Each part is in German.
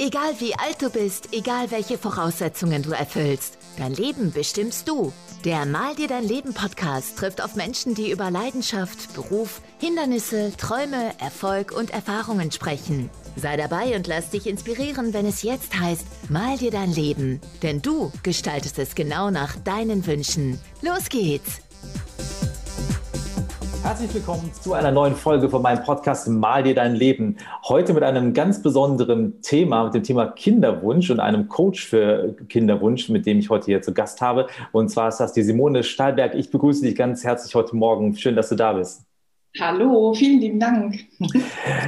Egal wie alt du bist, egal welche Voraussetzungen du erfüllst, dein Leben bestimmst du. Der Mal dir dein Leben Podcast trifft auf Menschen, die über Leidenschaft, Beruf, Hindernisse, Träume, Erfolg und Erfahrungen sprechen. Sei dabei und lass dich inspirieren, wenn es jetzt heißt, mal dir dein Leben. Denn du gestaltest es genau nach deinen Wünschen. Los geht's! Herzlich willkommen zu einer neuen Folge von meinem Podcast Mal dir dein Leben. Heute mit einem ganz besonderen Thema, mit dem Thema Kinderwunsch und einem Coach für Kinderwunsch, mit dem ich heute hier zu Gast habe. Und zwar ist das die Simone Stahlberg. Ich begrüße dich ganz herzlich heute Morgen. Schön, dass du da bist. Hallo, vielen lieben Dank.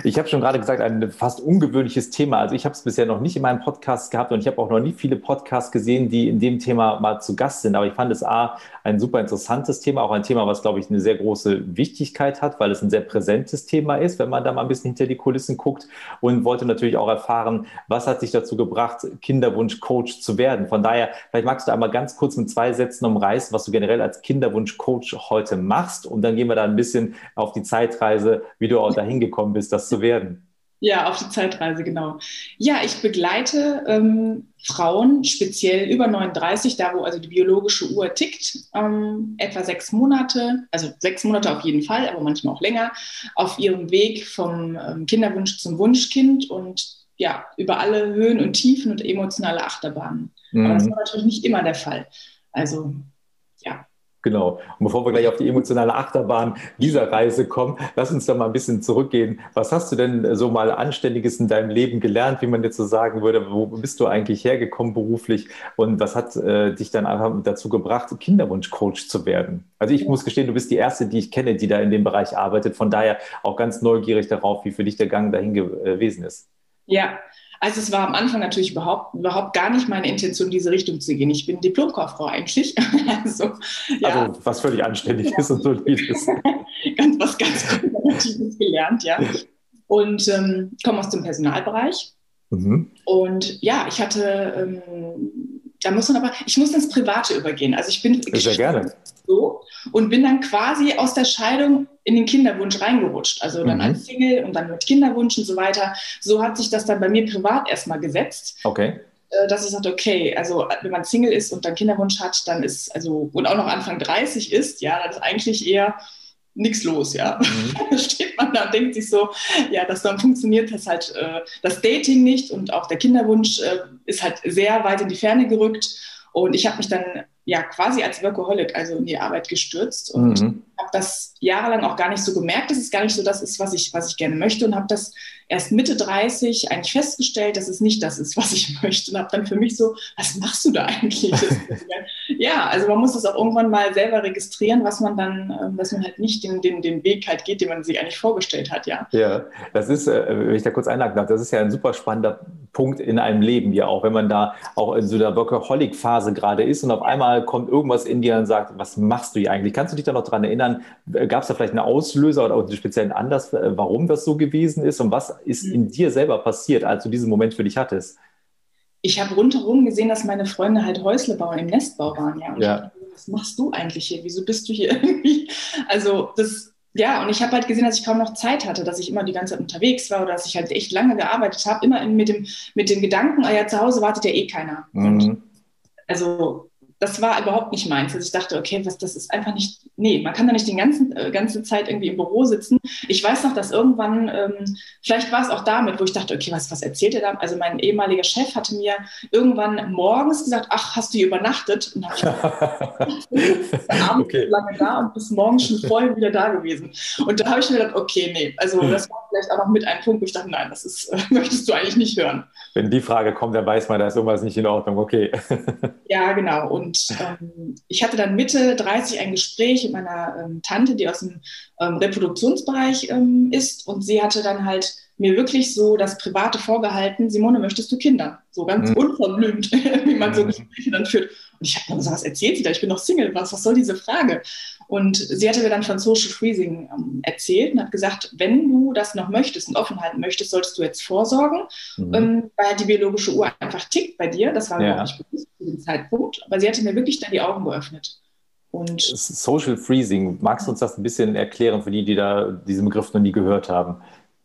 Ich habe schon gerade gesagt, ein fast ungewöhnliches Thema. Also ich habe es bisher noch nicht in meinem Podcast gehabt und ich habe auch noch nie viele Podcasts gesehen, die in dem Thema mal zu Gast sind. Aber ich fand es A, ein super interessantes Thema, auch ein Thema, was, glaube ich, eine sehr große Wichtigkeit hat, weil es ein sehr präsentes Thema ist, wenn man da mal ein bisschen hinter die Kulissen guckt und wollte natürlich auch erfahren, was hat sich dazu gebracht, Kinderwunsch-Coach zu werden. Von daher, vielleicht magst du einmal ganz kurz mit zwei Sätzen umreißen, was du generell als Kinderwunsch-Coach heute machst und dann gehen wir da ein bisschen auf die Zeitreise, wie du auch dahin gekommen bist, das zu werden. Ja, auf die Zeitreise, genau. Ja, ich begleite ähm, Frauen, speziell über 39, da wo also die biologische Uhr tickt, ähm, etwa sechs Monate, also sechs Monate auf jeden Fall, aber manchmal auch länger, auf ihrem Weg vom ähm, Kinderwunsch zum Wunschkind und ja, über alle Höhen und Tiefen und emotionale Achterbahnen. Mhm. Aber das war natürlich nicht immer der Fall. Also Genau. Und bevor wir gleich auf die emotionale Achterbahn dieser Reise kommen, lass uns da mal ein bisschen zurückgehen. Was hast du denn so mal Anständiges in deinem Leben gelernt, wie man jetzt so sagen würde? Wo bist du eigentlich hergekommen beruflich? Und was hat äh, dich dann einfach dazu gebracht, Kinderwunschcoach zu werden? Also ich muss gestehen, du bist die Erste, die ich kenne, die da in dem Bereich arbeitet. Von daher auch ganz neugierig darauf, wie für dich der Gang dahin gewesen ist. Ja, also es war am Anfang natürlich überhaupt, überhaupt gar nicht meine Intention, in diese Richtung zu gehen. Ich bin Diplomkauffrau eigentlich. also, ja. also was völlig anständig ist und solides. ganz, was ganz Konservatives gelernt, ja. Und ähm, komme aus dem Personalbereich. Mhm. Und ja, ich hatte, ähm, da muss man aber, ich muss ins Private übergehen. Also ich bin sehr gerne so und bin dann quasi aus der Scheidung in den Kinderwunsch reingerutscht. Also dann mhm. als Single und dann mit Kinderwunsch und so weiter. So hat sich das dann bei mir privat erstmal gesetzt. Okay. Äh, dass ich sagte, okay, also wenn man Single ist und dann Kinderwunsch hat, dann ist, also, und auch noch Anfang 30 ist, ja, dann ist eigentlich eher nichts los, ja. Mhm. da steht man da und denkt sich so, ja, dass dann funktioniert das halt, äh, das Dating nicht und auch der Kinderwunsch äh, ist halt sehr weit in die Ferne gerückt. Und ich habe mich dann ja quasi als Workaholic, also in die Arbeit gestürzt und mhm. habe das jahrelang auch gar nicht so gemerkt, dass es gar nicht so das ist, was ich, was ich gerne möchte und habe das erst Mitte 30 eigentlich festgestellt, dass es nicht das ist, was ich möchte und habe dann für mich so, was machst du da eigentlich? ja, also man muss das auch irgendwann mal selber registrieren, was man dann, ähm, dass man halt nicht den, den, den Weg halt geht, den man sich eigentlich vorgestellt hat, ja. Ja, das ist, äh, wenn ich da kurz einhaken darf, das ist ja ein super spannender Punkt in einem Leben, ja auch, wenn man da auch in so einer Workaholic-Phase gerade ist und auf einmal kommt irgendwas in dir und sagt, was machst du hier eigentlich? Kannst du dich da noch daran erinnern, gab es da vielleicht einen Auslöser oder auch einen speziellen Anlass, äh, warum das so gewesen ist und was ist in dir selber passiert, als du diesen Moment für dich hattest? Ich habe rundherum gesehen, dass meine Freunde halt Häusle bauen, im Nestbau waren, ja. Und ja. Dachte, was machst du eigentlich hier? Wieso bist du hier irgendwie? Also das, ja, und ich habe halt gesehen, dass ich kaum noch Zeit hatte, dass ich immer die ganze Zeit unterwegs war oder dass ich halt echt lange gearbeitet habe, immer mit dem, mit dem Gedanken, ah ja, zu Hause wartet ja eh keiner. Mhm. Und also das war überhaupt nicht meins. Also ich dachte, okay, was, das ist einfach nicht, nee, man kann da nicht die ganzen, äh, ganze Zeit irgendwie im Büro sitzen. Ich weiß noch, dass irgendwann, ähm, vielleicht war es auch damit, wo ich dachte, okay, was, was erzählt ihr da? Also mein ehemaliger Chef hatte mir irgendwann morgens gesagt, ach, hast du hier übernachtet? Und dann habe ich abends okay. lange da und bis morgens schon voll wieder da gewesen. Und da habe ich mir gedacht, okay, nee, also das war vielleicht auch noch mit einem Punkt, wo ich dachte, nein, das ist, äh, möchtest du eigentlich nicht hören. Wenn die Frage kommt, dann weiß man, da ist irgendwas nicht in Ordnung, okay. ja, genau. Und und ähm, ich hatte dann Mitte 30 ein Gespräch mit meiner ähm, Tante, die aus dem ähm, Reproduktionsbereich ähm, ist. Und sie hatte dann halt mir wirklich so das Private vorgehalten, Simone, möchtest du Kinder? So ganz mhm. unverblümt, wie man so mhm. Gespräche dann führt. Und ich habe dann gesagt, was erzählt sie da? Ich bin noch Single, was, was soll diese Frage? Und sie hatte mir dann von Social Freezing ähm, erzählt und hat gesagt, wenn du das noch möchtest und offen halten möchtest, solltest du jetzt vorsorgen, mhm. ähm, weil die biologische Uhr einfach tickt bei dir. Das war ja. überhaupt nicht bewusst zu dem Zeitpunkt. Aber sie hatte mir wirklich dann die Augen geöffnet. Und Social Freezing, magst du uns das ein bisschen erklären für die, die da diesen Begriff noch nie gehört haben?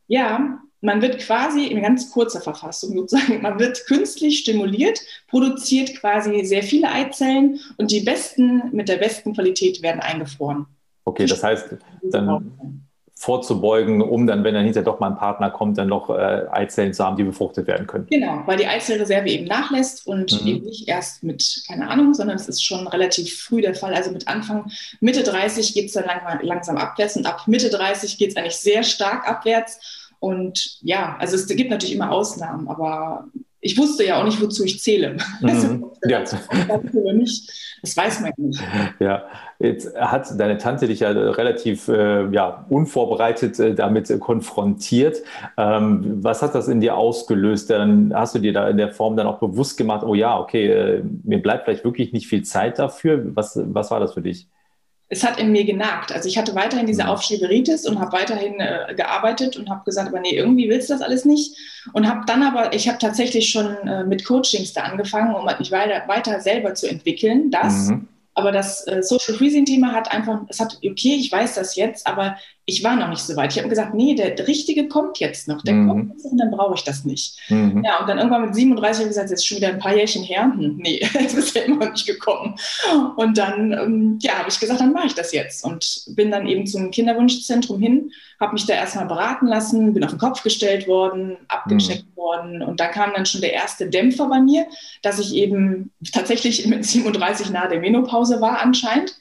Ja, man wird quasi in ganz kurzer Verfassung sozusagen, man wird künstlich stimuliert, produziert quasi sehr viele Eizellen und die besten mit der besten Qualität werden eingefroren. Okay, das heißt, dann vorzubeugen, um dann, wenn dann hinterher doch mal ein Partner kommt, dann noch äh, Eizellen zu haben, die befruchtet werden können. Genau, weil die Eizellreserve eben nachlässt und mhm. eben nicht erst mit, keine Ahnung, sondern es ist schon relativ früh der Fall. Also mit Anfang, Mitte 30 geht es dann lang, langsam abwärts und ab Mitte 30 geht es eigentlich sehr stark abwärts. Und ja, also es gibt natürlich immer Ausnahmen, aber ich wusste ja auch nicht, wozu ich zähle. Mhm. Also, ja. das weiß man nicht. Ja, jetzt hat deine Tante dich ja relativ äh, ja, unvorbereitet äh, damit konfrontiert. Ähm, was hat das in dir ausgelöst? Dann hast du dir da in der Form dann auch bewusst gemacht, oh ja, okay, äh, mir bleibt vielleicht wirklich nicht viel Zeit dafür. Was, was war das für dich? Es hat in mir genagt. Also ich hatte weiterhin diese mhm. Aufschieberitis und habe weiterhin äh, gearbeitet und habe gesagt, aber nee, irgendwie willst du das alles nicht. Und habe dann aber, ich habe tatsächlich schon äh, mit Coachings da angefangen, um mich weiter, weiter selber zu entwickeln. Das, mhm. aber das äh, Social Freezing-Thema hat einfach, es hat, okay, ich weiß das jetzt, aber ich war noch nicht so weit. Ich habe gesagt, nee, der, Richtige kommt jetzt noch. Der mhm. kommt jetzt und dann brauche ich das nicht. Mhm. Ja, und dann irgendwann mit 37 habe ich gesagt, jetzt ist schon wieder ein paar Jährchen her. Hm, nee, jetzt ist er immer noch nicht gekommen. Und dann, ähm, ja, habe ich gesagt, dann mache ich das jetzt. Und bin dann eben zum Kinderwunschzentrum hin, habe mich da erstmal beraten lassen, bin auf den Kopf gestellt worden, abgecheckt mhm. worden. Und da kam dann schon der erste Dämpfer bei mir, dass ich eben tatsächlich mit 37 nahe der Menopause war anscheinend.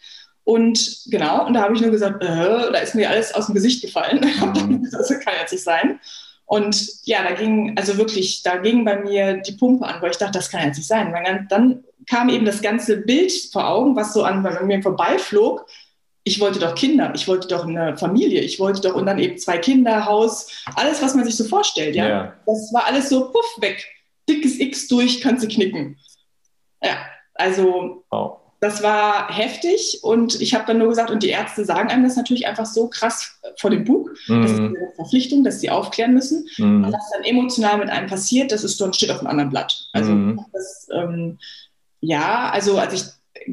Und genau, und da habe ich nur gesagt, äh, da ist mir alles aus dem Gesicht gefallen. Mhm. das kann jetzt nicht sein. Und ja, da ging, also wirklich, da ging bei mir die Pumpe an, wo ich dachte, das kann jetzt nicht sein. Dann, dann kam eben das ganze Bild vor Augen, was so an, an mir vorbeiflog. Ich wollte doch Kinder, ich wollte doch eine Familie, ich wollte doch und dann eben zwei Kinder, Haus, alles, was man sich so vorstellt. Ja, ja. das war alles so puff weg, dickes X durch, kannst du knicken. Ja, also wow das war heftig und ich habe dann nur gesagt, und die Ärzte sagen einem das natürlich einfach so krass vor dem Bug, mhm. das ist eine Verpflichtung, dass sie aufklären müssen. Mhm. Und was dann emotional mit einem passiert, das ist dann steht auf einem anderen Blatt. Also mhm. das, ähm, ja, also als ich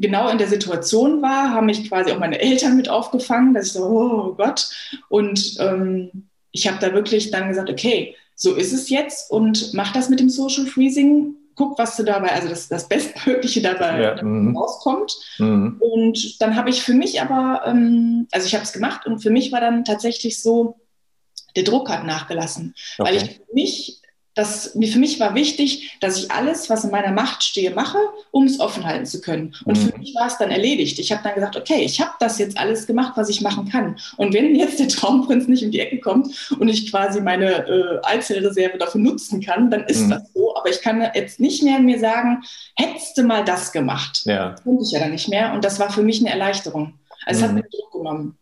genau in der Situation war, haben mich quasi auch meine Eltern mit aufgefangen, dass ich so, oh Gott. Und ähm, ich habe da wirklich dann gesagt, okay, so ist es jetzt und mach das mit dem Social Freezing guck, was du dabei, also das, das Bestmögliche dabei, ja. Mhm. rauskommt. Mhm. Und dann habe ich für mich aber, ähm, also ich habe es gemacht und für mich war dann tatsächlich so, der Druck hat nachgelassen, okay. weil ich für mich das, für mich war wichtig, dass ich alles, was in meiner Macht stehe, mache, um es offen halten zu können. Und mhm. für mich war es dann erledigt. Ich habe dann gesagt, okay, ich habe das jetzt alles gemacht, was ich machen kann. Und wenn jetzt der Traumprinz nicht um die Ecke kommt und ich quasi meine äh, Eizellreserve dafür nutzen kann, dann ist mhm. das so. Aber ich kann jetzt nicht mehr mir sagen, hättest du mal das gemacht. Ja. Das konnte ich ja dann nicht mehr. Und das war für mich eine Erleichterung. Also mhm. es hat mhm. mir Druck genommen.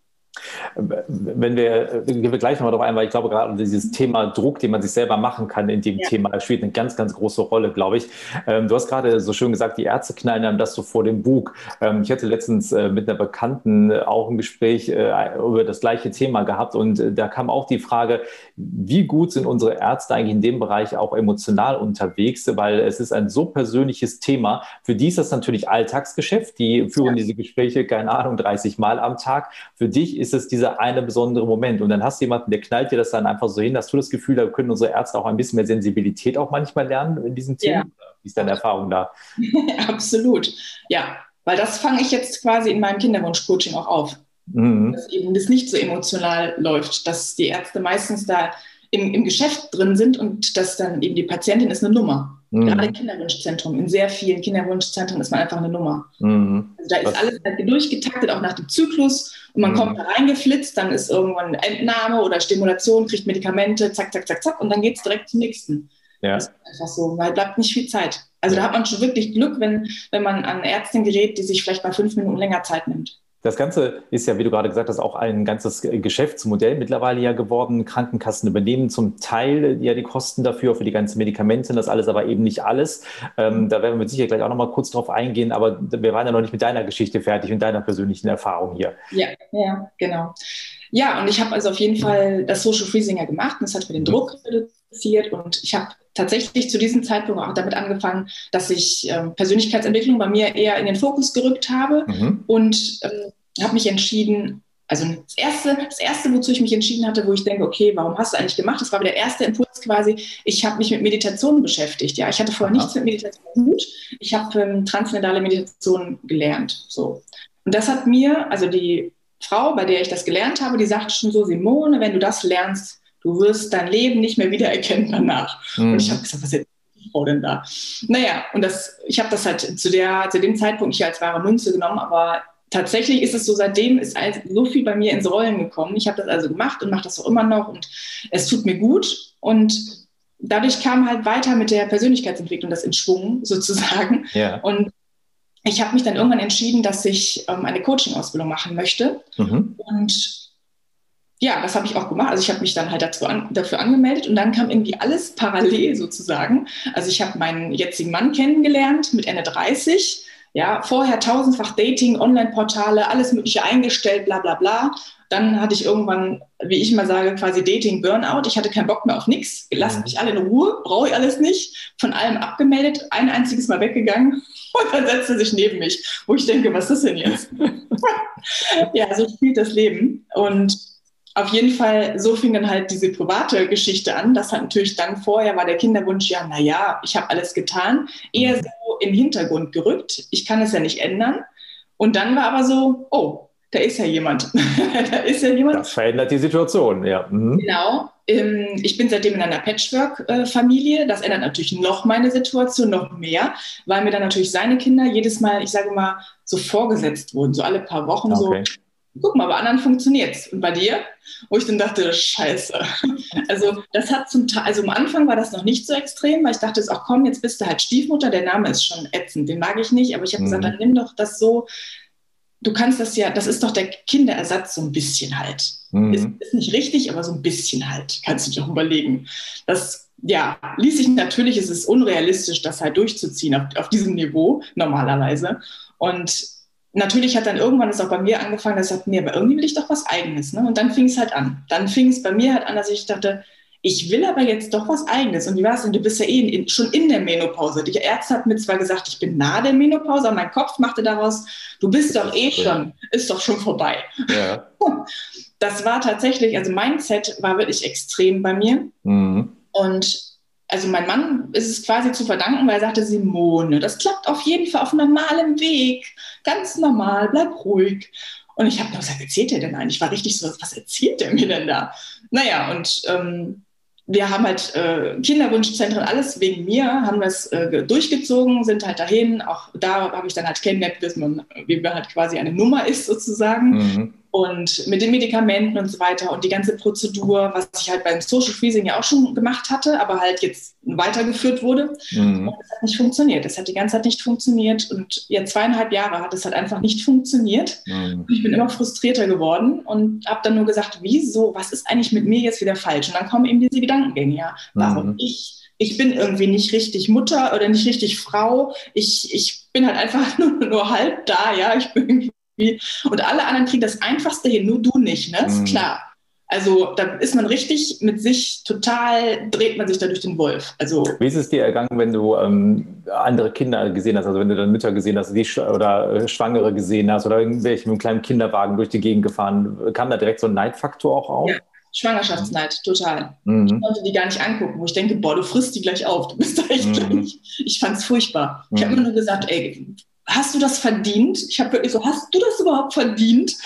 Wenn wir, gehen wir gleich nochmal darauf ein, weil ich glaube, gerade dieses Thema Druck, den man sich selber machen kann in dem ja. Thema, spielt eine ganz, ganz große Rolle, glaube ich. Ähm, du hast gerade so schön gesagt, die Ärzte knallen einem das so vor dem Bug. Ähm, ich hatte letztens äh, mit einer Bekannten äh, auch ein Gespräch äh, über das gleiche Thema gehabt und da kam auch die Frage, wie gut sind unsere Ärzte eigentlich in dem Bereich auch emotional unterwegs, weil es ist ein so persönliches Thema. Für die ist das natürlich Alltagsgeschäft, die führen ja. diese Gespräche, keine Ahnung, 30 Mal am Tag. Für dich ist es dieser eine besondere Moment. Und dann hast du jemanden, der knallt dir das dann einfach so hin. Hast du das Gefühl, da können unsere Ärzte auch ein bisschen mehr Sensibilität auch manchmal lernen in diesem Thema? Ja. Wie ist deine Erfahrung da? Absolut. Ja, weil das fange ich jetzt quasi in meinem Kinderwunsch-Coaching auch auf. Mhm. Dass eben das nicht so emotional läuft, dass die Ärzte meistens da im, im Geschäft drin sind und dass dann eben die Patientin ist eine Nummer. Mhm. Gerade im Kinderwunschzentrum. In sehr vielen Kinderwunschzentren ist man einfach eine Nummer. Mhm. Also da ist Was? alles halt durchgetaktet, auch nach dem Zyklus. Und man mhm. kommt da reingeflitzt, dann ist irgendwann Entnahme oder Stimulation, kriegt Medikamente, zack, zack, zack, zack. Und dann geht es direkt zum nächsten. Ja. Das ist einfach so, weil bleibt nicht viel Zeit. Also ja. da hat man schon wirklich Glück, wenn, wenn man an Ärztin gerät, die sich vielleicht mal fünf Minuten länger Zeit nimmt. Das Ganze ist ja, wie du gerade gesagt hast, auch ein ganzes Geschäftsmodell mittlerweile ja geworden. Krankenkassen übernehmen zum Teil ja die Kosten dafür, für die ganzen Medikamente, das alles aber eben nicht alles. Ähm, da werden wir mit Sicherheit gleich auch nochmal kurz drauf eingehen, aber wir waren ja noch nicht mit deiner Geschichte fertig und deiner persönlichen Erfahrung hier. Ja, ja, genau. Ja, und ich habe also auf jeden Fall das Social Freezing ja gemacht und es hat mir den Druck reduziert und ich habe tatsächlich zu diesem Zeitpunkt auch damit angefangen, dass ich ähm, Persönlichkeitsentwicklung bei mir eher in den Fokus gerückt habe mhm. und ähm, habe mich entschieden, also das erste, das erste, wozu ich mich entschieden hatte, wo ich denke, okay, warum hast du eigentlich gemacht? Das war der erste Impuls quasi. Ich habe mich mit Meditation beschäftigt. Ja, ich hatte vorher Aha. nichts mit Meditation gut. Ich habe ähm, transzendentale Meditation gelernt. So und das hat mir, also die Frau, bei der ich das gelernt habe, die sagte schon so, Simone, wenn du das lernst, du wirst dein Leben nicht mehr wiedererkennen danach. Mhm. Und ich habe gesagt, was ist die Frau denn da? Naja, und das, ich habe das halt zu, der, zu dem Zeitpunkt nicht als wahre Münze genommen, aber tatsächlich ist es so, seitdem ist so viel bei mir ins Rollen gekommen. Ich habe das also gemacht und mache das auch immer noch und es tut mir gut. Und dadurch kam halt weiter mit der Persönlichkeitsentwicklung das in Schwung sozusagen. Ja. Und ich habe mich dann irgendwann entschieden, dass ich ähm, eine Coaching-Ausbildung machen möchte. Mhm. Und ja, das habe ich auch gemacht. Also ich habe mich dann halt dazu an, dafür angemeldet und dann kam irgendwie alles parallel sozusagen. Also ich habe meinen jetzigen Mann kennengelernt mit Ende 30 ja, vorher tausendfach Dating, Online-Portale, alles Mögliche eingestellt, bla bla bla. Dann hatte ich irgendwann, wie ich mal sage, quasi Dating-Burnout. Ich hatte keinen Bock mehr auf nichts. Lasst mhm. mich alle in Ruhe, brauche ich alles nicht. Von allem abgemeldet, ein einziges Mal weggegangen und dann setzt er sich neben mich, wo ich denke, was ist denn jetzt? ja, so spielt das Leben. Und auf jeden Fall, so fing dann halt diese private Geschichte an. Das hat natürlich dann vorher war der Kinderwunsch ja, naja, ich habe alles getan, eher so in den Hintergrund gerückt. Ich kann es ja nicht ändern. Und dann war aber so, oh, da ist ja jemand. da ist ja jemand. Das verändert die Situation, ja. Mhm. Genau. Ähm, ich bin seitdem in einer Patchwork-Familie. Das ändert natürlich noch meine Situation, noch mehr, weil mir dann natürlich seine Kinder jedes Mal, ich sage mal, so vorgesetzt wurden, so alle paar Wochen okay. so guck mal, bei anderen funktioniert es. Und bei dir? Wo ich dann dachte, scheiße. Also das hat zum Teil, also am Anfang war das noch nicht so extrem, weil ich dachte, ach komm, jetzt bist du halt Stiefmutter, der Name ist schon ätzend, den mag ich nicht, aber ich habe mhm. gesagt, dann nimm doch das so, du kannst das ja, das ist doch der Kinderersatz so ein bisschen halt. Mhm. Ist, ist nicht richtig, aber so ein bisschen halt, kannst du dir auch überlegen. Das ja, ließ sich natürlich, es ist unrealistisch, das halt durchzuziehen auf, auf diesem Niveau normalerweise. Und natürlich hat dann irgendwann es auch bei mir angefangen, dass ich dachte, nee, aber irgendwie will ich doch was Eigenes. Ne? Und dann fing es halt an. Dann fing es bei mir halt an, dass ich dachte, ich will aber jetzt doch was Eigenes. Und wie war es denn? Du bist ja eh in, schon in der Menopause. Die Ärzte hat mir zwar gesagt, ich bin nahe der Menopause, aber mein Kopf machte daraus, du bist doch eh schon, ist doch schon vorbei. Ja. Das war tatsächlich, also Mindset war wirklich extrem bei mir. Mhm. Und also mein Mann ist es quasi zu verdanken, weil er sagte, Simone, das klappt auf jeden Fall auf normalem Weg, ganz normal, bleib ruhig. Und ich habe nur gesagt, erzählt er denn eigentlich? Ich war richtig so, was erzählt er mir denn da? Naja, und ähm, wir haben halt äh, Kinderwunschzentren, alles wegen mir, haben das äh, durchgezogen, sind halt dahin. Auch da habe ich dann halt kennengelernt, wie man halt quasi eine Nummer ist sozusagen. Mhm und mit den Medikamenten und so weiter und die ganze Prozedur, was ich halt beim Social Freezing ja auch schon gemacht hatte, aber halt jetzt weitergeführt wurde. Mhm. Und das hat nicht funktioniert. Das hat die ganze Zeit nicht funktioniert und jetzt zweieinhalb Jahre hat es halt einfach nicht funktioniert. Mhm. Und ich bin immer frustrierter geworden und habe dann nur gesagt, wieso, was ist eigentlich mit mir jetzt wieder falsch? Und dann kommen eben diese Gedankengänge, ja, warum mhm. ich? Ich bin irgendwie nicht richtig Mutter oder nicht richtig Frau. Ich, ich bin halt einfach nur, nur halb da, ja. Ich bin und alle anderen kriegen das Einfachste hin, nur du nicht, ne? Ist mhm. klar. Also da ist man richtig mit sich total, dreht man sich da durch den Wolf. Also, Wie ist es dir ergangen, wenn du ähm, andere Kinder gesehen hast, also wenn du dann Mütter gesehen hast die, oder äh, Schwangere gesehen hast oder irgendwelche mit einem kleinen Kinderwagen durch die Gegend gefahren? Kam da direkt so ein Neidfaktor auch auf? Ja. Schwangerschaftsneid, total. Mhm. Ich konnte die gar nicht angucken, wo ich denke, boah, du frisst die gleich auf, du bist da echt mhm. gleich. Ich fand es furchtbar. Ich habe mhm. immer nur gesagt, ey, hast du das verdient? Ich habe wirklich so, hast du das überhaupt verdient?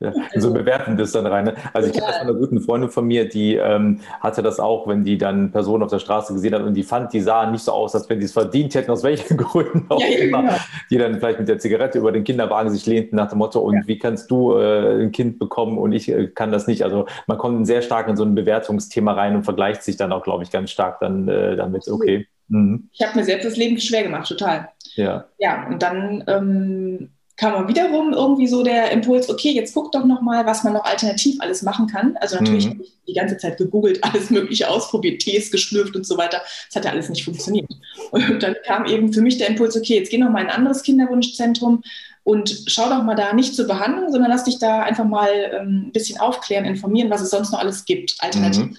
Ja, so bewerten das dann rein. Ne? Also ich kenne das von einer guten Freundin von mir, die ähm, hatte das auch, wenn die dann Personen auf der Straße gesehen hat und die fand, die sahen nicht so aus, als wenn die es verdient hätten, aus welchen Gründen auch ja, immer. Genau. Die dann vielleicht mit der Zigarette über den Kinderwagen sich lehnten nach dem Motto, und ja. wie kannst du äh, ein Kind bekommen und ich äh, kann das nicht. Also man kommt sehr stark in so ein Bewertungsthema rein und vergleicht sich dann auch, glaube ich, ganz stark dann äh, damit, okay. Mhm. Ich habe mir selbst das Leben schwer gemacht, total. Ja. Ja, und dann ähm, kam man wiederum irgendwie so der Impuls, okay, jetzt guck doch nochmal, was man noch alternativ alles machen kann. Also natürlich mhm. habe ich die ganze Zeit gegoogelt, alles Mögliche ausprobiert, Tees geschlürft und so weiter. Das hat ja alles nicht funktioniert. Und dann kam eben für mich der Impuls, okay, jetzt geh nochmal in ein anderes Kinderwunschzentrum und schau doch mal da nicht zur Behandlung, sondern lass dich da einfach mal ähm, ein bisschen aufklären, informieren, was es sonst noch alles gibt, alternativ. Mhm.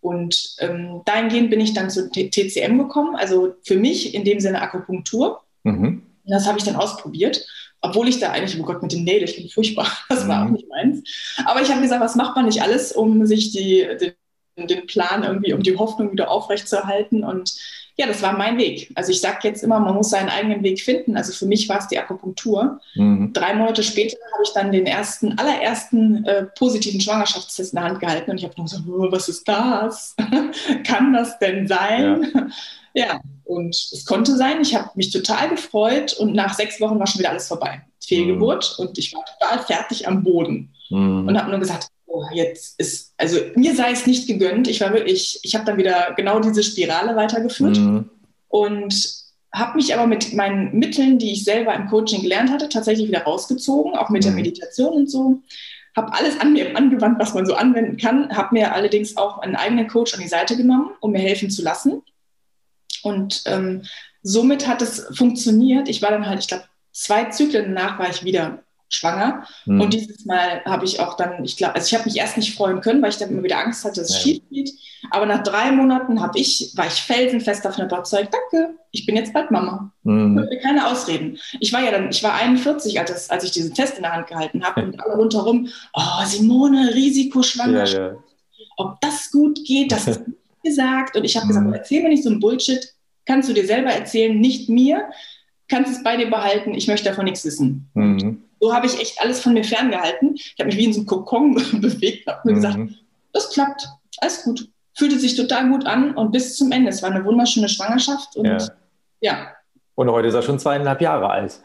Und ähm, dahingehend bin ich dann zu TCM gekommen, also für mich in dem Sinne Akupunktur. Mhm. Das habe ich dann ausprobiert. obwohl ich da eigentlich, oh Gott, mit den Nägeln, ich bin furchtbar, das war auch mhm. nicht meins. Aber ich habe gesagt, was macht man nicht alles, um sich die, den, den Plan irgendwie, um die Hoffnung wieder aufrechtzuerhalten und ja, das war mein Weg. Also ich sage jetzt immer, man muss seinen eigenen Weg finden. Also für mich war es die Akupunktur. Mhm. Drei Monate später habe ich dann den ersten, allerersten äh, positiven Schwangerschaftstest in der Hand gehalten und ich habe nur gesagt, oh, was ist das? Kann das denn sein? Ja. ja, und es konnte sein. Ich habe mich total gefreut und nach sechs Wochen war schon wieder alles vorbei. Fehlgeburt mhm. und ich war total fertig am Boden mhm. und habe nur gesagt, oh, jetzt ist, also mir sei es nicht gegönnt. Ich war wirklich, ich habe dann wieder genau diese Spirale weitergeführt mhm. und habe mich aber mit meinen Mitteln, die ich selber im Coaching gelernt hatte, tatsächlich wieder rausgezogen, auch mit der mhm. Meditation und so. Habe alles an mir angewandt, was man so anwenden kann, habe mir allerdings auch einen eigenen Coach an die Seite genommen, um mir helfen zu lassen. Und ähm, somit hat es funktioniert. Ich war dann halt, ich glaube, zwei Zyklen danach war ich wieder schwanger. Mhm. Und dieses Mal habe ich auch dann, ich glaube, also ich habe mich erst nicht freuen können, weil ich dann immer wieder Angst hatte, dass es ja. schief geht. Aber nach drei Monaten habe ich, war ich felsenfest davon überzeugt, danke, ich bin jetzt bald Mama. Mhm. Keine Ausreden. Ich war ja dann, ich war 41, als, das, als ich diesen Test in der Hand gehalten habe und alle rundherum, oh, Simone, Risikoschwangerschaft. Ja, ja. Ob das gut geht, das ist gesagt. Und ich habe gesagt, mhm. erzähl mir nicht so ein Bullshit, kannst du dir selber erzählen, nicht mir. Kannst es bei dir behalten, ich möchte davon nichts wissen. Mhm. So habe ich echt alles von mir ferngehalten. Ich habe mich wie in so einem Kokon bewegt und habe mir mhm. gesagt, das klappt, alles gut. Fühlte sich total gut an und bis zum Ende. Es war eine wunderschöne Schwangerschaft und ja. ja. Und heute ist er schon zweieinhalb Jahre alt.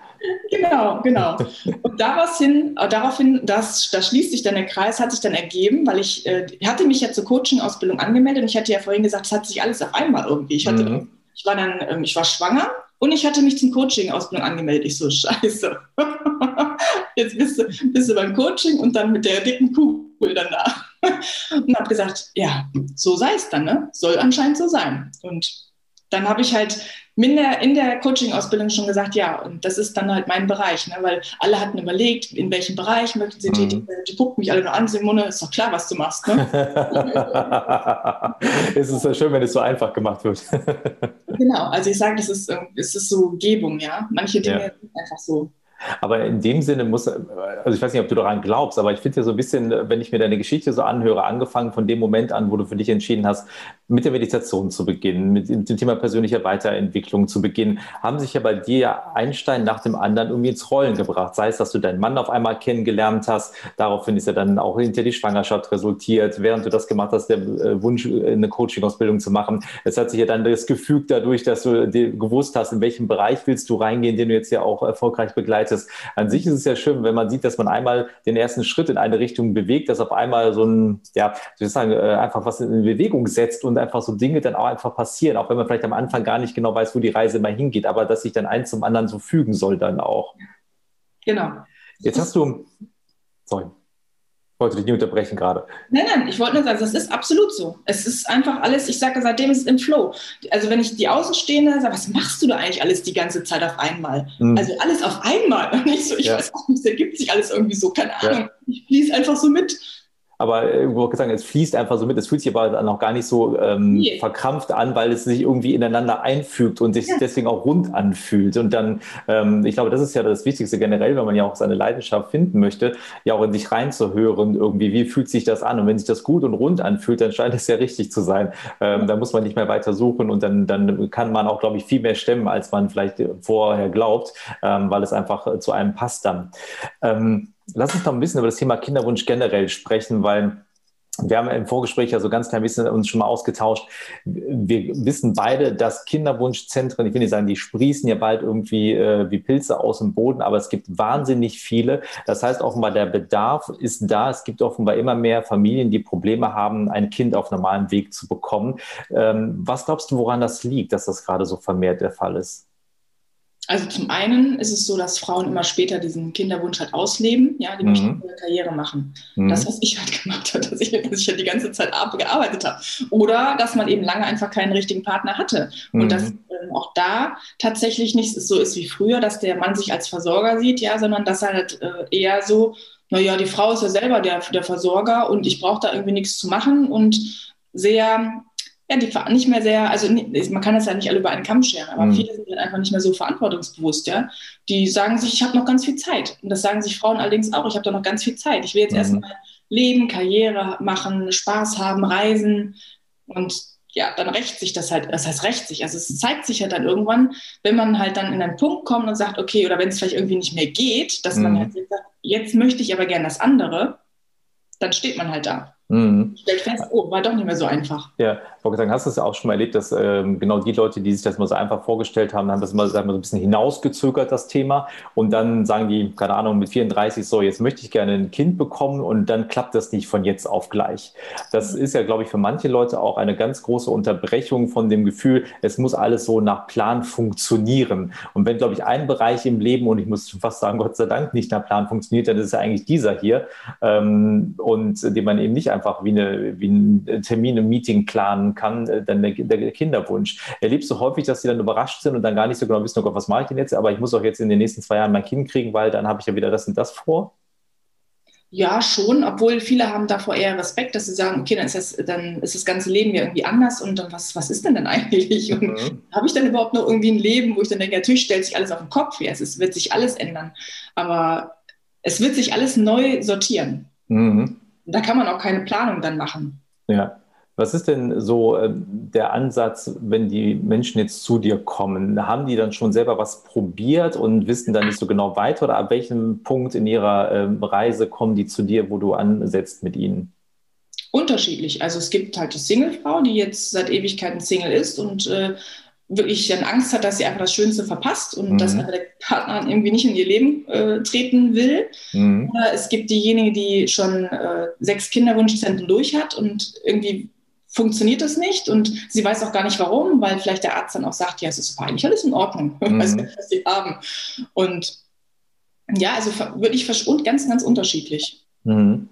Genau, genau. Und daraufhin, daraufhin das, da schließt sich dann der Kreis, hat sich dann ergeben, weil ich äh, hatte mich ja zur Coaching-Ausbildung angemeldet und ich hatte ja vorhin gesagt, es hat sich alles auf einmal irgendwie. Ich, hatte, mhm. ich war dann, ähm, ich war schwanger und ich hatte mich zum Coaching-Ausbildung angemeldet. Ich so, scheiße. Jetzt bist du, bist du beim Coaching und dann mit der dicken Kugel danach. Und habe gesagt, ja, so sei es dann, ne? Soll anscheinend so sein. Und dann habe ich halt in der, in der Coaching-Ausbildung schon gesagt, ja, und das ist dann halt mein Bereich, ne? weil alle hatten überlegt, in welchem Bereich möchten sie mhm. tätig werden. Die gucken mich alle nur an, Simone, ist doch klar, was du machst. Ne? es ist ja schön, wenn es so einfach gemacht wird. genau, also ich sage, das ist, es ist so Gebung, ja. Manche Dinge ja. sind einfach so. Aber in dem Sinne muss, also ich weiß nicht, ob du daran glaubst, aber ich finde ja so ein bisschen, wenn ich mir deine Geschichte so anhöre, angefangen von dem Moment an, wo du für dich entschieden hast, mit der Meditation zu beginnen, mit dem Thema persönlicher Weiterentwicklung zu beginnen, haben sich ja bei dir ja ein Stein nach dem anderen irgendwie ins Rollen gebracht. Sei es, dass du deinen Mann auf einmal kennengelernt hast, daraufhin ist ja dann auch hinter die Schwangerschaft resultiert, während du das gemacht hast, der äh, Wunsch, eine Coaching-Ausbildung zu machen. Es hat sich ja dann das gefügt dadurch, dass du gewusst hast, in welchem Bereich willst du reingehen, den du jetzt ja auch erfolgreich begleitest. An sich ist es ja schön, wenn man sieht, dass man einmal den ersten Schritt in eine Richtung bewegt, dass auf einmal so ein, ja, sozusagen äh, einfach was in Bewegung setzt und einfach so Dinge dann auch einfach passieren, auch wenn man vielleicht am Anfang gar nicht genau weiß, wo die Reise mal hingeht, aber dass sich dann eins zum anderen so fügen soll dann auch. Genau. Jetzt hast du, sorry wollte dich nicht unterbrechen gerade. Nein, nein, ich wollte nur sagen, das ist absolut so. Es ist einfach alles, ich sage, seitdem ist es im Flow. Also wenn ich die Außenstehende sage, was machst du da eigentlich alles die ganze Zeit auf einmal? Mhm. Also alles auf einmal. Und ich so, ich ja. weiß auch nicht, es ergibt sich alles irgendwie so, keine Ahnung. Ja. Ich fließe einfach so mit. Aber äh, ich wollte sagen, es fließt einfach so mit. Es fühlt sich aber dann auch gar nicht so ähm, nee. verkrampft an, weil es sich irgendwie ineinander einfügt und sich ja. deswegen auch rund anfühlt. Und dann, ähm, ich glaube, das ist ja das Wichtigste generell, wenn man ja auch seine Leidenschaft finden möchte, ja auch in sich reinzuhören, irgendwie, wie fühlt sich das an? Und wenn sich das gut und rund anfühlt, dann scheint es ja richtig zu sein. Ähm, da muss man nicht mehr weiter suchen und dann, dann kann man auch, glaube ich, viel mehr stemmen, als man vielleicht vorher glaubt, ähm, weil es einfach zu einem passt dann. Lass uns noch ein bisschen über das Thema Kinderwunsch generell sprechen, weil wir haben im Vorgespräch ja so ganz klein bisschen uns schon mal ausgetauscht. Wir wissen beide, dass Kinderwunschzentren, ich will nicht sagen, die sprießen ja bald irgendwie äh, wie Pilze aus dem Boden, aber es gibt wahnsinnig viele. Das heißt offenbar, der Bedarf ist da. Es gibt offenbar immer mehr Familien, die Probleme haben, ein Kind auf normalem Weg zu bekommen. Ähm, was glaubst du, woran das liegt, dass das gerade so vermehrt der Fall ist? Also zum einen ist es so, dass Frauen immer später diesen Kinderwunsch halt ausleben, ja, die mhm. möchten eine Karriere machen. Mhm. Das, was ich halt gemacht habe, dass ich, dass ich halt die ganze Zeit gearbeitet habe. Oder dass man eben lange einfach keinen richtigen Partner hatte. Und mhm. dass ähm, auch da tatsächlich nicht so ist wie früher, dass der Mann sich als Versorger sieht, ja, sondern dass er halt äh, eher so, naja, die Frau ist ja selber der, der Versorger und ich brauche da irgendwie nichts zu machen und sehr ja, die nicht mehr sehr, also man kann das ja nicht alle über einen Kamm scheren, aber mhm. viele sind halt einfach nicht mehr so verantwortungsbewusst, ja. Die sagen sich, ich habe noch ganz viel Zeit. Und das sagen sich Frauen allerdings auch, ich habe da noch ganz viel Zeit. Ich will jetzt mhm. erstmal leben, Karriere machen, Spaß haben, reisen. Und ja, dann rächt sich das halt, das heißt rächt sich. Also es zeigt sich halt dann irgendwann, wenn man halt dann in einen Punkt kommt und sagt, okay, oder wenn es vielleicht irgendwie nicht mehr geht, dass mhm. man halt sagt, jetzt möchte ich aber gern das andere, dann steht man halt da. Mhm. Stellt fest, oh, war doch nicht mehr so einfach. Ja, wollte sagen, hast du es ja auch schon mal erlebt, dass ähm, genau die Leute, die sich das mal so einfach vorgestellt haben, haben das mal, sagen wir, so ein bisschen hinausgezögert, das Thema. Und dann sagen die, keine Ahnung, mit 34, so, jetzt möchte ich gerne ein Kind bekommen und dann klappt das nicht von jetzt auf gleich. Das ist ja, glaube ich, für manche Leute auch eine ganz große Unterbrechung von dem Gefühl, es muss alles so nach Plan funktionieren. Und wenn, glaube ich, ein Bereich im Leben, und ich muss fast sagen, Gott sei Dank nicht nach Plan funktioniert, dann ist es ja eigentlich dieser hier. Ähm, und den man eben nicht einfach wie, eine, wie ein Termin im Meeting planen kann, äh, dann der, der, Kinderwunsch. Erlebst du häufig, dass sie dann überrascht sind und dann gar nicht so genau wissen, oh Gott, was mache ich denn jetzt? Aber ich muss auch jetzt in den nächsten zwei Jahren mein Kind kriegen, weil dann habe ich ja wieder das und das vor? Ja, schon, obwohl viele haben davor eher Respekt, dass sie sagen, okay, dann ist das, dann ist das ganze Leben ja irgendwie anders und dann was, was ist denn dann eigentlich? Und mhm. habe ich dann überhaupt noch irgendwie ein Leben, wo ich dann denke, natürlich stellt sich alles auf den Kopf, ja, es wird sich alles ändern, aber es wird sich alles neu sortieren. Mhm. Da kann man auch keine Planung dann machen. Ja. Was ist denn so äh, der Ansatz, wenn die Menschen jetzt zu dir kommen? Haben die dann schon selber was probiert und wissen dann nicht so genau weiter oder ab welchem Punkt in ihrer äh, Reise kommen die zu dir, wo du ansetzt mit ihnen? Unterschiedlich. Also es gibt halt die Singlefrau, die jetzt seit Ewigkeiten Single ist und äh, wirklich dann Angst hat, dass sie einfach das Schönste verpasst und mhm. dass einfach der Partner irgendwie nicht in ihr Leben äh, treten will. Mhm. Oder es gibt diejenige, die schon äh, sechs Kinderwunschzentren durch hat und irgendwie funktioniert das nicht und sie weiß auch gar nicht warum, weil vielleicht der Arzt dann auch sagt, ja, es ist eigentlich alles in Ordnung, mhm. weiß nicht, was sie haben. Und ja, also wirklich ganz, ganz unterschiedlich. Mhm.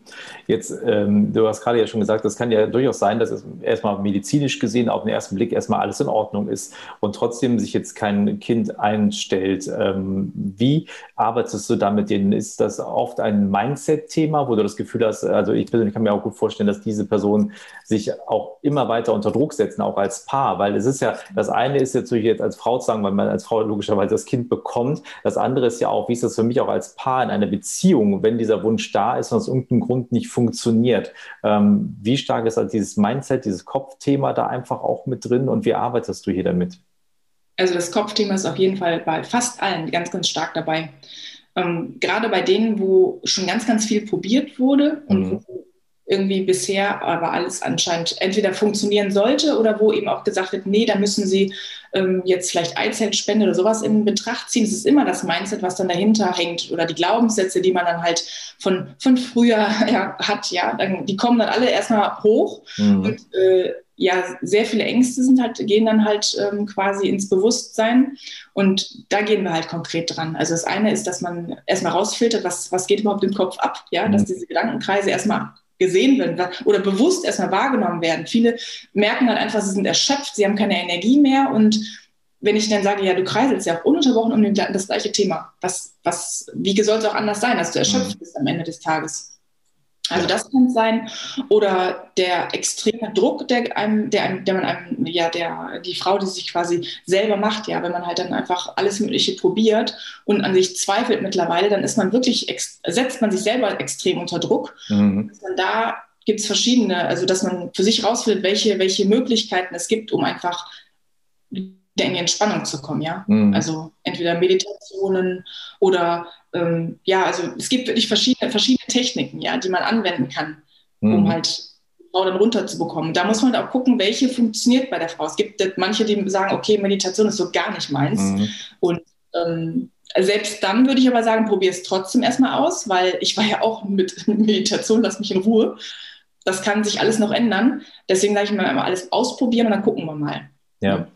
Jetzt, ähm, du hast gerade ja schon gesagt, das kann ja durchaus sein, dass es erstmal medizinisch gesehen auf den ersten Blick erstmal alles in Ordnung ist und trotzdem sich jetzt kein Kind einstellt. Ähm, wie arbeitest du damit denen? Ist das oft ein Mindset-Thema, wo du das Gefühl hast, also ich persönlich kann mir auch gut vorstellen, dass diese Personen sich auch immer weiter unter Druck setzen, auch als Paar, weil es ist ja, das eine ist jetzt natürlich jetzt als Frau zu sagen, weil man als Frau logischerweise das Kind bekommt. Das andere ist ja auch, wie ist das für mich auch als Paar in einer Beziehung, wenn dieser Wunsch da ist und aus irgendeinem Grund nicht funktioniert. Ähm, wie stark ist halt dieses Mindset, dieses Kopfthema da einfach auch mit drin und wie arbeitest du hier damit? Also das Kopfthema ist auf jeden Fall bei fast allen ganz, ganz stark dabei. Ähm, gerade bei denen, wo schon ganz, ganz viel probiert wurde und mhm. wo irgendwie bisher aber alles anscheinend entweder funktionieren sollte oder wo eben auch gesagt wird, nee, da müssen sie ähm, jetzt vielleicht Eizellspende oder sowas in Betracht ziehen. Es ist immer das Mindset, was dann dahinter hängt oder die Glaubenssätze, die man dann halt von, von früher ja, hat, ja, dann, die kommen dann alle erstmal hoch mhm. und äh, ja, sehr viele Ängste sind halt, gehen dann halt ähm, quasi ins Bewusstsein und da gehen wir halt konkret dran. Also das eine ist, dass man erstmal rausfiltert, was, was geht überhaupt im Kopf ab, ja, mhm. dass diese Gedankenkreise erstmal gesehen werden oder bewusst erstmal wahrgenommen werden. Viele merken dann einfach, sie sind erschöpft, sie haben keine Energie mehr und wenn ich dann sage, ja, du kreiselst ja auch ununterbrochen um das gleiche Thema, was, was, wie soll es auch anders sein, dass du erschöpft mhm. bist am Ende des Tages? Also das kann sein. Oder der extreme Druck, der einem, der, einem, der man einem, ja, der, die Frau, die sich quasi selber macht, ja, wenn man halt dann einfach alles Mögliche probiert und an sich zweifelt mittlerweile, dann ist man wirklich, setzt man sich selber extrem unter Druck. Mhm. da gibt es verschiedene, also dass man für sich rausfindet, welche, welche Möglichkeiten es gibt, um einfach wieder in die Entspannung zu kommen, ja. Mhm. Also entweder Meditationen oder ähm, ja, also es gibt wirklich verschiedene, verschiedene Techniken, ja, die man anwenden kann, um mhm. halt die Frau dann runterzubekommen. Da muss man auch gucken, welche funktioniert bei der Frau. Es gibt manche, die sagen, okay, Meditation ist so gar nicht meins. Mhm. Und ähm, selbst dann würde ich aber sagen, probiere es trotzdem erstmal aus, weil ich war ja auch mit Meditation, lass mich in Ruhe. Das kann sich alles noch ändern. Deswegen sage ich immer alles ausprobieren und dann gucken wir mal. Ja.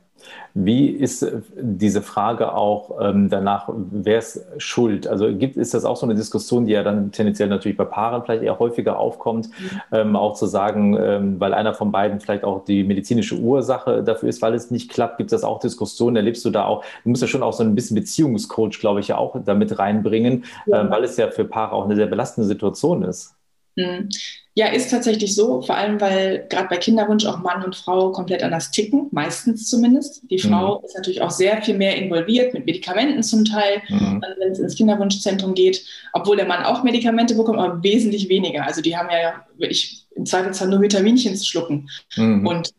Wie ist äh, diese Frage auch ähm, danach, wer ist schuld? Also gibt, ist das auch so eine Diskussion, die ja dann tendenziell natürlich bei Paaren vielleicht eher häufiger aufkommt, mhm. ähm, auch zu sagen, ähm, weil einer von beiden vielleicht auch die medizinische Ursache dafür ist, weil es nicht klappt, gibt es auch Diskussionen, erlebst du da auch, du musst ja schon auch so ein bisschen Beziehungscoach, glaube ich, ja auch damit reinbringen, ja. Ähm, weil es ja für Paare auch eine sehr belastende Situation ist. Mhm. Ja, ist tatsächlich so, vor allem weil gerade bei Kinderwunsch auch Mann und Frau komplett anders ticken, meistens zumindest. Die Frau mhm. ist natürlich auch sehr viel mehr involviert, mit Medikamenten zum Teil, mhm. wenn es ins Kinderwunschzentrum geht, obwohl der Mann auch Medikamente bekommt, aber wesentlich weniger. Also die haben ja ich, im Zweifelsfall nur Vitaminchen zu schlucken. Mhm. Und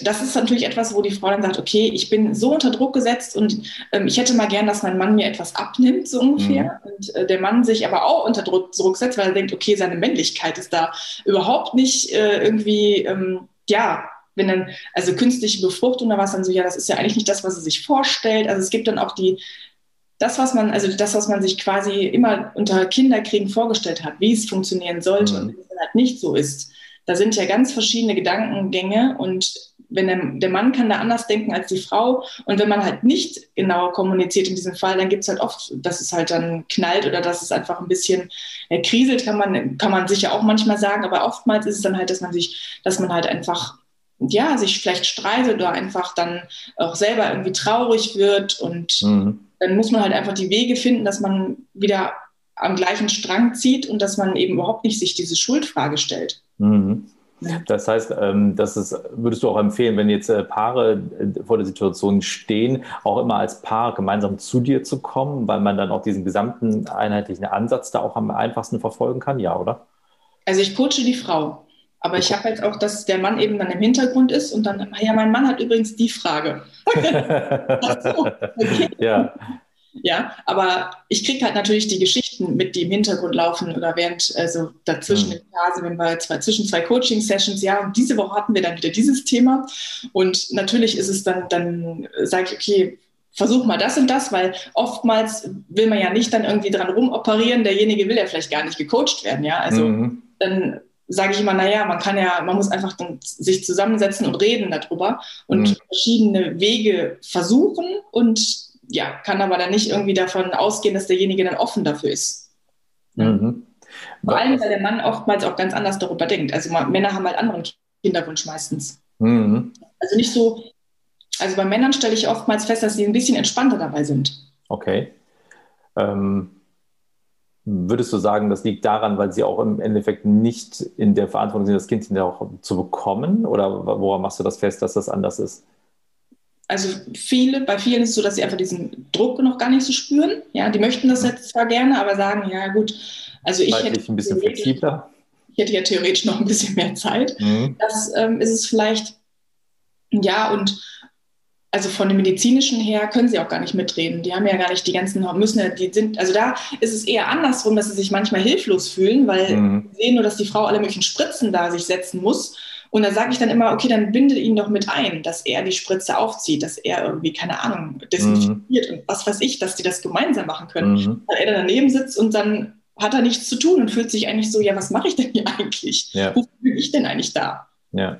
das ist natürlich etwas, wo die Frau dann sagt, okay, ich bin so unter Druck gesetzt und ähm, ich hätte mal gern, dass mein Mann mir etwas abnimmt, so ungefähr. Mhm. Und äh, der Mann sich aber auch unter Druck zurücksetzt, weil er denkt, okay, seine Männlichkeit ist da überhaupt nicht äh, irgendwie, ähm, ja, wenn dann, also künstliche Befruchtung oder was, dann so, ja, das ist ja eigentlich nicht das, was er sich vorstellt. Also es gibt dann auch die, das, was man, also das, was man sich quasi immer unter Kinderkriegen vorgestellt hat, wie es funktionieren sollte mhm. und wie es dann halt nicht so ist. Da sind ja ganz verschiedene Gedankengänge und wenn der, der, Mann kann da anders denken als die Frau. Und wenn man halt nicht genau kommuniziert in diesem Fall, dann gibt es halt oft, dass es halt dann knallt oder dass es einfach ein bisschen äh, kriselt, kann man, kann man sicher auch manchmal sagen. Aber oftmals ist es dann halt, dass man sich, dass man halt einfach ja, sich vielleicht streitet oder einfach dann auch selber irgendwie traurig wird. Und mhm. dann muss man halt einfach die Wege finden, dass man wieder am gleichen Strang zieht und dass man eben überhaupt nicht sich diese Schuldfrage stellt. Mhm. Das heißt, ähm, das ist, würdest du auch empfehlen, wenn jetzt äh, Paare äh, vor der Situation stehen, auch immer als Paar gemeinsam zu dir zu kommen, weil man dann auch diesen gesamten einheitlichen Ansatz da auch am einfachsten verfolgen kann? Ja, oder? Also ich coache die Frau. Aber ich habe jetzt auch, dass der Mann eben dann im Hintergrund ist und dann, ja, mein Mann hat übrigens die Frage. Ach so, okay. Ja. Ja, aber ich kriege halt natürlich die Geschichten mit, die im Hintergrund laufen oder während, also dazwischen mhm. in Phase, wenn wir zwei, zwischen zwei Coaching-Sessions, ja, und diese Woche hatten wir dann wieder dieses Thema. Und natürlich ist es dann, dann sage ich, okay, versuch mal das und das, weil oftmals will man ja nicht dann irgendwie dran rumoperieren, derjenige will ja vielleicht gar nicht gecoacht werden, ja. Also mhm. dann sage ich immer, naja, man kann ja, man muss einfach dann sich zusammensetzen und reden darüber und mhm. verschiedene Wege versuchen und ja, kann aber dann nicht irgendwie davon ausgehen, dass derjenige dann offen dafür ist. Mhm. Vor allem, weil der Mann oftmals auch ganz anders darüber denkt. Also Männer haben halt anderen Kinderwunsch meistens. Mhm. Also nicht so, also bei Männern stelle ich oftmals fest, dass sie ein bisschen entspannter dabei sind. Okay. Ähm, würdest du sagen, das liegt daran, weil sie auch im Endeffekt nicht in der Verantwortung sind, das Kind hinterher auch zu bekommen? Oder woran machst du das fest, dass das anders ist? Also viele, bei vielen ist es so, dass sie einfach diesen Druck noch gar nicht so spüren. Ja, die möchten das jetzt zwar gerne, aber sagen, ja gut, also ich hätte ein bisschen flexibler. Ich hätte ja theoretisch noch ein bisschen mehr Zeit. Mhm. Das ähm, ist es vielleicht, ja, und also von dem medizinischen her können sie auch gar nicht mitreden. Die haben ja gar nicht die ganzen, müssen ja, die sind, also da ist es eher andersrum, dass sie sich manchmal hilflos fühlen, weil mhm. sie sehen nur, dass die Frau alle möglichen Spritzen da sich setzen muss und da sage ich dann immer, okay, dann binde ihn doch mit ein, dass er die Spritze aufzieht, dass er irgendwie, keine Ahnung, desinfiziert mhm. und was weiß ich, dass die das gemeinsam machen können. Mhm. Weil er dann daneben sitzt und dann hat er nichts zu tun und fühlt sich eigentlich so, ja, was mache ich denn hier eigentlich? Ja. Wofür bin ich denn eigentlich da? Ja.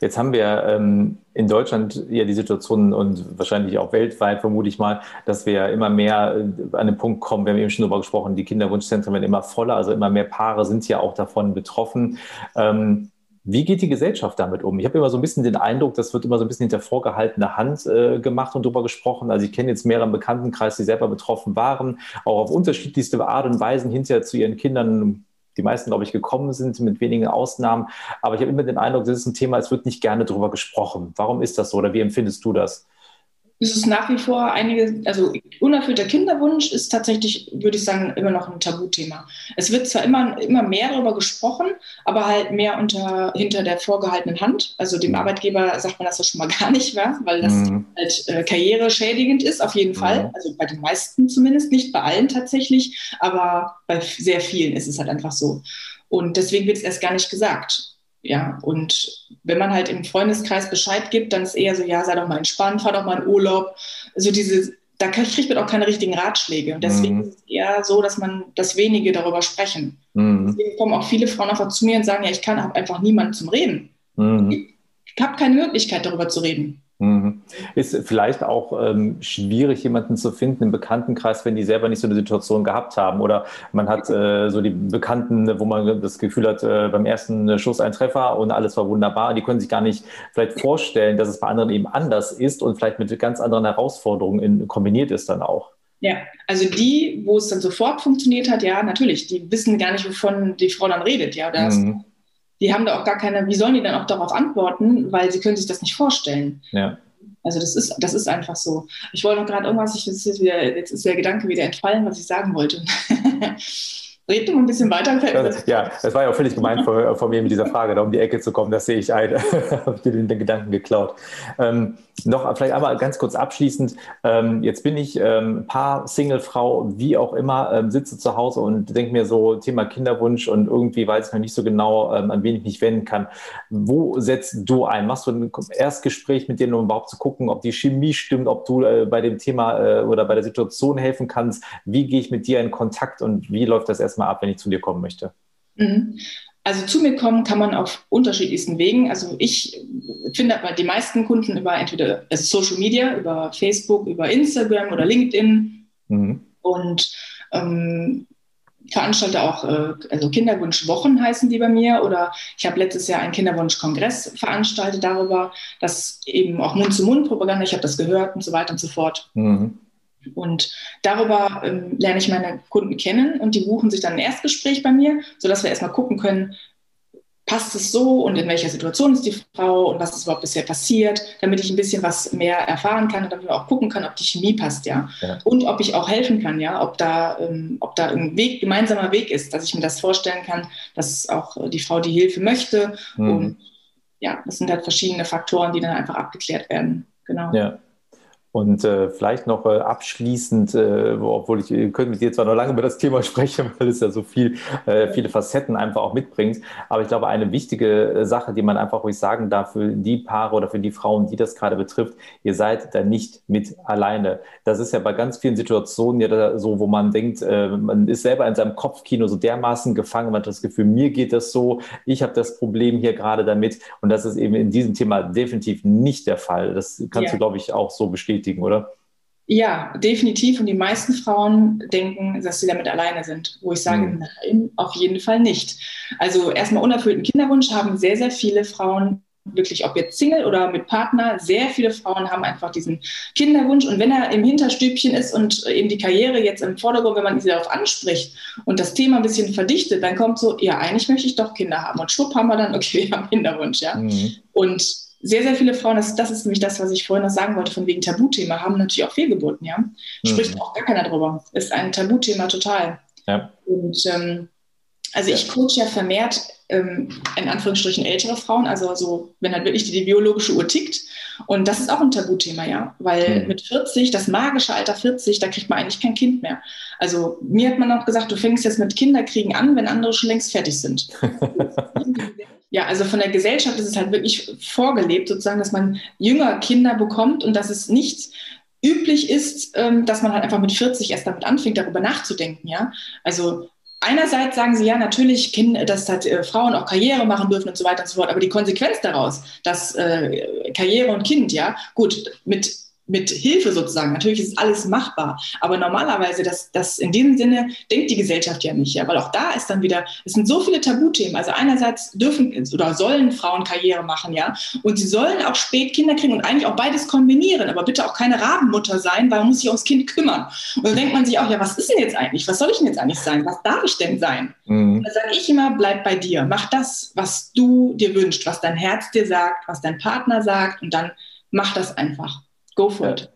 Jetzt haben wir ähm, in Deutschland ja die Situation und wahrscheinlich auch weltweit, vermute ich mal, dass wir immer mehr äh, an den Punkt kommen, wir haben eben schon darüber gesprochen, die Kinderwunschzentren werden immer voller, also immer mehr Paare sind ja auch davon betroffen. Ähm, wie geht die Gesellschaft damit um? Ich habe immer so ein bisschen den Eindruck, das wird immer so ein bisschen hinter vorgehaltener Hand äh, gemacht und darüber gesprochen. Also ich kenne jetzt mehrere im Bekanntenkreis, die selber betroffen waren, auch auf unterschiedlichste Art und Weisen hinterher zu ihren Kindern die meisten, glaube ich, gekommen sind, mit wenigen Ausnahmen. Aber ich habe immer den Eindruck, das ist ein Thema, es wird nicht gerne darüber gesprochen. Warum ist das so oder wie empfindest du das? Es ist nach wie vor einige, also unerfüllter Kinderwunsch ist tatsächlich, würde ich sagen, immer noch ein Tabuthema. Es wird zwar immer, immer mehr darüber gesprochen, aber halt mehr unter, hinter der vorgehaltenen Hand. Also dem Arbeitgeber sagt man das ja schon mal gar nicht, wa? weil das mhm. halt äh, karriereschädigend ist, auf jeden Fall. Mhm. Also bei den meisten zumindest, nicht bei allen tatsächlich, aber bei sehr vielen ist es halt einfach so. Und deswegen wird es erst gar nicht gesagt. Ja, und wenn man halt im Freundeskreis Bescheid gibt, dann ist eher so, ja, sei doch mal entspannt, fahr doch mal in Urlaub. Also diese, da kriegt man auch keine richtigen Ratschläge. Und deswegen mhm. ist es eher so, dass man, dass wenige darüber sprechen. Mhm. Deswegen kommen auch viele Frauen einfach zu mir und sagen, ja, ich kann einfach niemanden zum Reden. Mhm. Ich, ich habe keine Möglichkeit, darüber zu reden. Mhm. Ist vielleicht auch ähm, schwierig, jemanden zu finden im Bekanntenkreis, wenn die selber nicht so eine Situation gehabt haben. Oder man hat äh, so die Bekannten, wo man das Gefühl hat, äh, beim ersten Schuss ein Treffer und alles war wunderbar. Die können sich gar nicht vielleicht vorstellen, dass es bei anderen eben anders ist und vielleicht mit ganz anderen Herausforderungen in, kombiniert ist dann auch. Ja, also die, wo es dann sofort funktioniert hat, ja, natürlich, die wissen gar nicht, wovon die Frau dann redet, ja. Das, mhm. Die haben da auch gar keine, wie sollen die dann auch darauf antworten, weil sie können sich das nicht vorstellen. Ja. Also das ist, das ist einfach so. Ich wollte noch gerade irgendwas, ich, jetzt, ist wieder, jetzt ist der Gedanke wieder entfallen, was ich sagen wollte. Red mal ein bisschen weiter. Das, ja, es war ja auch völlig gemeint von, von, mir mit dieser Frage, da um die Ecke zu kommen, das sehe ich ein. Habe ich dir den, den, Gedanken geklaut. Ähm, noch vielleicht einmal ganz kurz abschließend. Ähm, jetzt bin ich ähm, Paar, Single-Frau, wie auch immer, ähm, sitze zu Hause und denke mir so Thema Kinderwunsch und irgendwie weiß ich noch nicht so genau, ähm, an wen ich mich wenden kann. Wo setzt du ein? Machst du ein Erstgespräch mit denen, um überhaupt zu gucken, ob die Chemie stimmt, ob du äh, bei dem Thema äh, oder bei der Situation helfen kannst? Wie gehe ich mit dir in Kontakt und wie läuft das erstmal? Mal ab, wenn ich zu dir kommen möchte? Mhm. Also zu mir kommen kann man auf unterschiedlichsten Wegen. Also ich finde aber die meisten Kunden über entweder also Social Media, über Facebook, über Instagram oder LinkedIn mhm. und ähm, veranstalte auch äh, also Kinderwunschwochen heißen die bei mir oder ich habe letztes Jahr einen Kinderwunschkongress veranstaltet darüber, dass eben auch Mund-zu-Mund-Propaganda, ich habe das gehört und so weiter und so fort. Mhm. Und darüber ähm, lerne ich meine Kunden kennen und die buchen sich dann ein Erstgespräch bei mir, sodass wir erstmal gucken können, passt es so und in welcher Situation ist die Frau und was ist überhaupt bisher passiert, damit ich ein bisschen was mehr erfahren kann und damit wir auch gucken kann, ob die Chemie passt, ja. ja. Und ob ich auch helfen kann, ja, ob da, ähm, ob da ein Weg, gemeinsamer Weg ist, dass ich mir das vorstellen kann, dass auch die Frau die Hilfe möchte. Mhm. Und ja, das sind halt verschiedene Faktoren, die dann einfach abgeklärt werden. Genau. Ja. Und äh, vielleicht noch äh, abschließend, äh, obwohl ich, ich könnte mit dir zwar noch lange über das Thema sprechen, weil es ja so viel, äh, viele Facetten einfach auch mitbringt. Aber ich glaube, eine wichtige äh, Sache, die man einfach ruhig sagen darf für die Paare oder für die Frauen, die das gerade betrifft, ihr seid da nicht mit alleine. Das ist ja bei ganz vielen Situationen ja so, wo man denkt, äh, man ist selber in seinem Kopfkino so dermaßen gefangen, man hat das Gefühl, mir geht das so, ich habe das Problem hier gerade damit. Und das ist eben in diesem Thema definitiv nicht der Fall. Das kannst ja. du, glaube ich, auch so bestätigen bestätigen, oder? Ja, definitiv. Und die meisten Frauen denken, dass sie damit alleine sind. Wo ich sage, mhm. nein, auf jeden Fall nicht. Also erstmal unerfüllten Kinderwunsch haben sehr, sehr viele Frauen wirklich, ob jetzt Single oder mit Partner, sehr viele Frauen haben einfach diesen Kinderwunsch. Und wenn er im Hinterstübchen ist und eben die Karriere jetzt im Vordergrund, wenn man sie darauf anspricht und das Thema ein bisschen verdichtet, dann kommt so, ja, eigentlich möchte ich doch Kinder haben. Und schwupp haben wir dann, okay, wir haben Kinderwunsch, ja. Mhm. Und sehr, sehr viele Frauen, das, das ist nämlich das, was ich vorhin noch sagen wollte, von wegen Tabuthema, haben natürlich auch Fehlgeburten, ja. Spricht mhm. auch gar keiner drüber. Ist ein Tabuthema total. Ja. Und ähm, also ich coach ja vermehrt ähm, in Anführungsstrichen ältere Frauen, also so, wenn halt wirklich die, die, biologische Uhr tickt. Und das ist auch ein Tabuthema, ja. Weil mhm. mit 40, das magische Alter 40, da kriegt man eigentlich kein Kind mehr. Also mir hat man auch gesagt, du fängst jetzt mit Kinderkriegen an, wenn andere schon längst fertig sind. ja, also von der Gesellschaft ist es halt wirklich vorgelebt, sozusagen, dass man jünger Kinder bekommt und dass es nicht üblich ist, ähm, dass man halt einfach mit 40 erst damit anfängt, darüber nachzudenken, ja. Also einerseits sagen sie ja natürlich, dass halt, äh, Frauen auch Karriere machen dürfen und so weiter und so fort, aber die Konsequenz daraus, dass äh, Karriere und Kind, ja, gut, mit mit Hilfe sozusagen. Natürlich ist alles machbar, aber normalerweise, das, das in diesem Sinne denkt die Gesellschaft ja nicht, ja, weil auch da ist dann wieder, es sind so viele Tabuthemen. Also einerseits dürfen oder sollen Frauen Karriere machen, ja, und sie sollen auch spät Kinder kriegen und eigentlich auch beides kombinieren, aber bitte auch keine Rabenmutter sein, weil man muss sich ums Kind kümmern. Und dann denkt man sich auch, ja, was ist denn jetzt eigentlich? Was soll ich denn jetzt eigentlich sein? Was darf ich denn sein? Mhm. Da sage ich immer, bleib bei dir. Mach das, was du dir wünschst, was dein Herz dir sagt, was dein Partner sagt und dann mach das einfach. Go for it.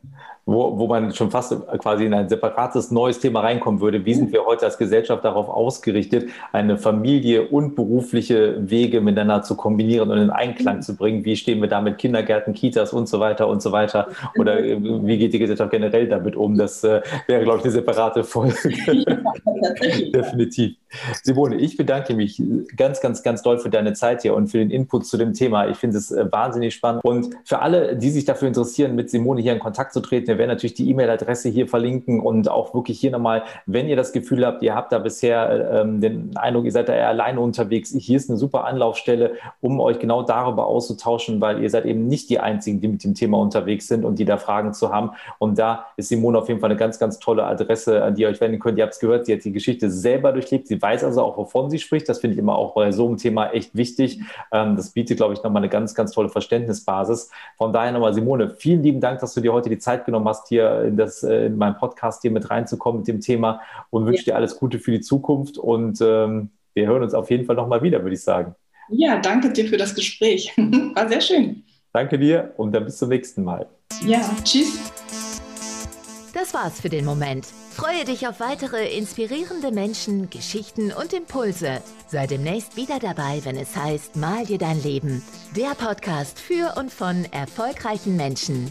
Wo, wo man schon fast quasi in ein separates neues Thema reinkommen würde. Wie sind wir heute als Gesellschaft darauf ausgerichtet, eine Familie und berufliche Wege miteinander zu kombinieren und in Einklang zu bringen? Wie stehen wir da mit Kindergärten, Kitas und so weiter und so weiter? Oder wie geht die Gesellschaft generell damit um? Das äh, wäre, glaube ich, eine separate Folge. Definitiv. Simone, ich bedanke mich ganz, ganz, ganz doll für deine Zeit hier und für den Input zu dem Thema. Ich finde es äh, wahnsinnig spannend. Und für alle, die sich dafür interessieren, mit Simone hier in Kontakt zu treten, wir werden natürlich die E-Mail-Adresse hier verlinken und auch wirklich hier nochmal, wenn ihr das Gefühl habt, ihr habt da bisher ähm, den Eindruck, ihr seid da eher alleine unterwegs, hier ist eine super Anlaufstelle, um euch genau darüber auszutauschen, weil ihr seid eben nicht die Einzigen, die mit dem Thema unterwegs sind und die da Fragen zu haben. Und da ist Simone auf jeden Fall eine ganz, ganz tolle Adresse, an die ihr euch wenden könnt. Ihr habt es gehört, sie hat die Geschichte selber durchlebt. Sie weiß also auch, wovon sie spricht. Das finde ich immer auch bei so einem Thema echt wichtig. Ähm, das bietet, glaube ich, nochmal eine ganz, ganz tolle Verständnisbasis. Von daher nochmal, Simone, vielen lieben Dank, dass du dir heute die Zeit genommen hast, hier in, das, äh, in meinen Podcast hier mit reinzukommen mit dem Thema und wünsche ja. dir alles Gute für die Zukunft und ähm, wir hören uns auf jeden Fall nochmal wieder, würde ich sagen. Ja, danke dir für das Gespräch. War sehr schön. Danke dir und dann bis zum nächsten Mal. Ja, tschüss. Das war's für den Moment. Freue dich auf weitere inspirierende Menschen, Geschichten und Impulse. Sei demnächst wieder dabei, wenn es heißt Mal dir dein Leben. Der Podcast für und von erfolgreichen Menschen.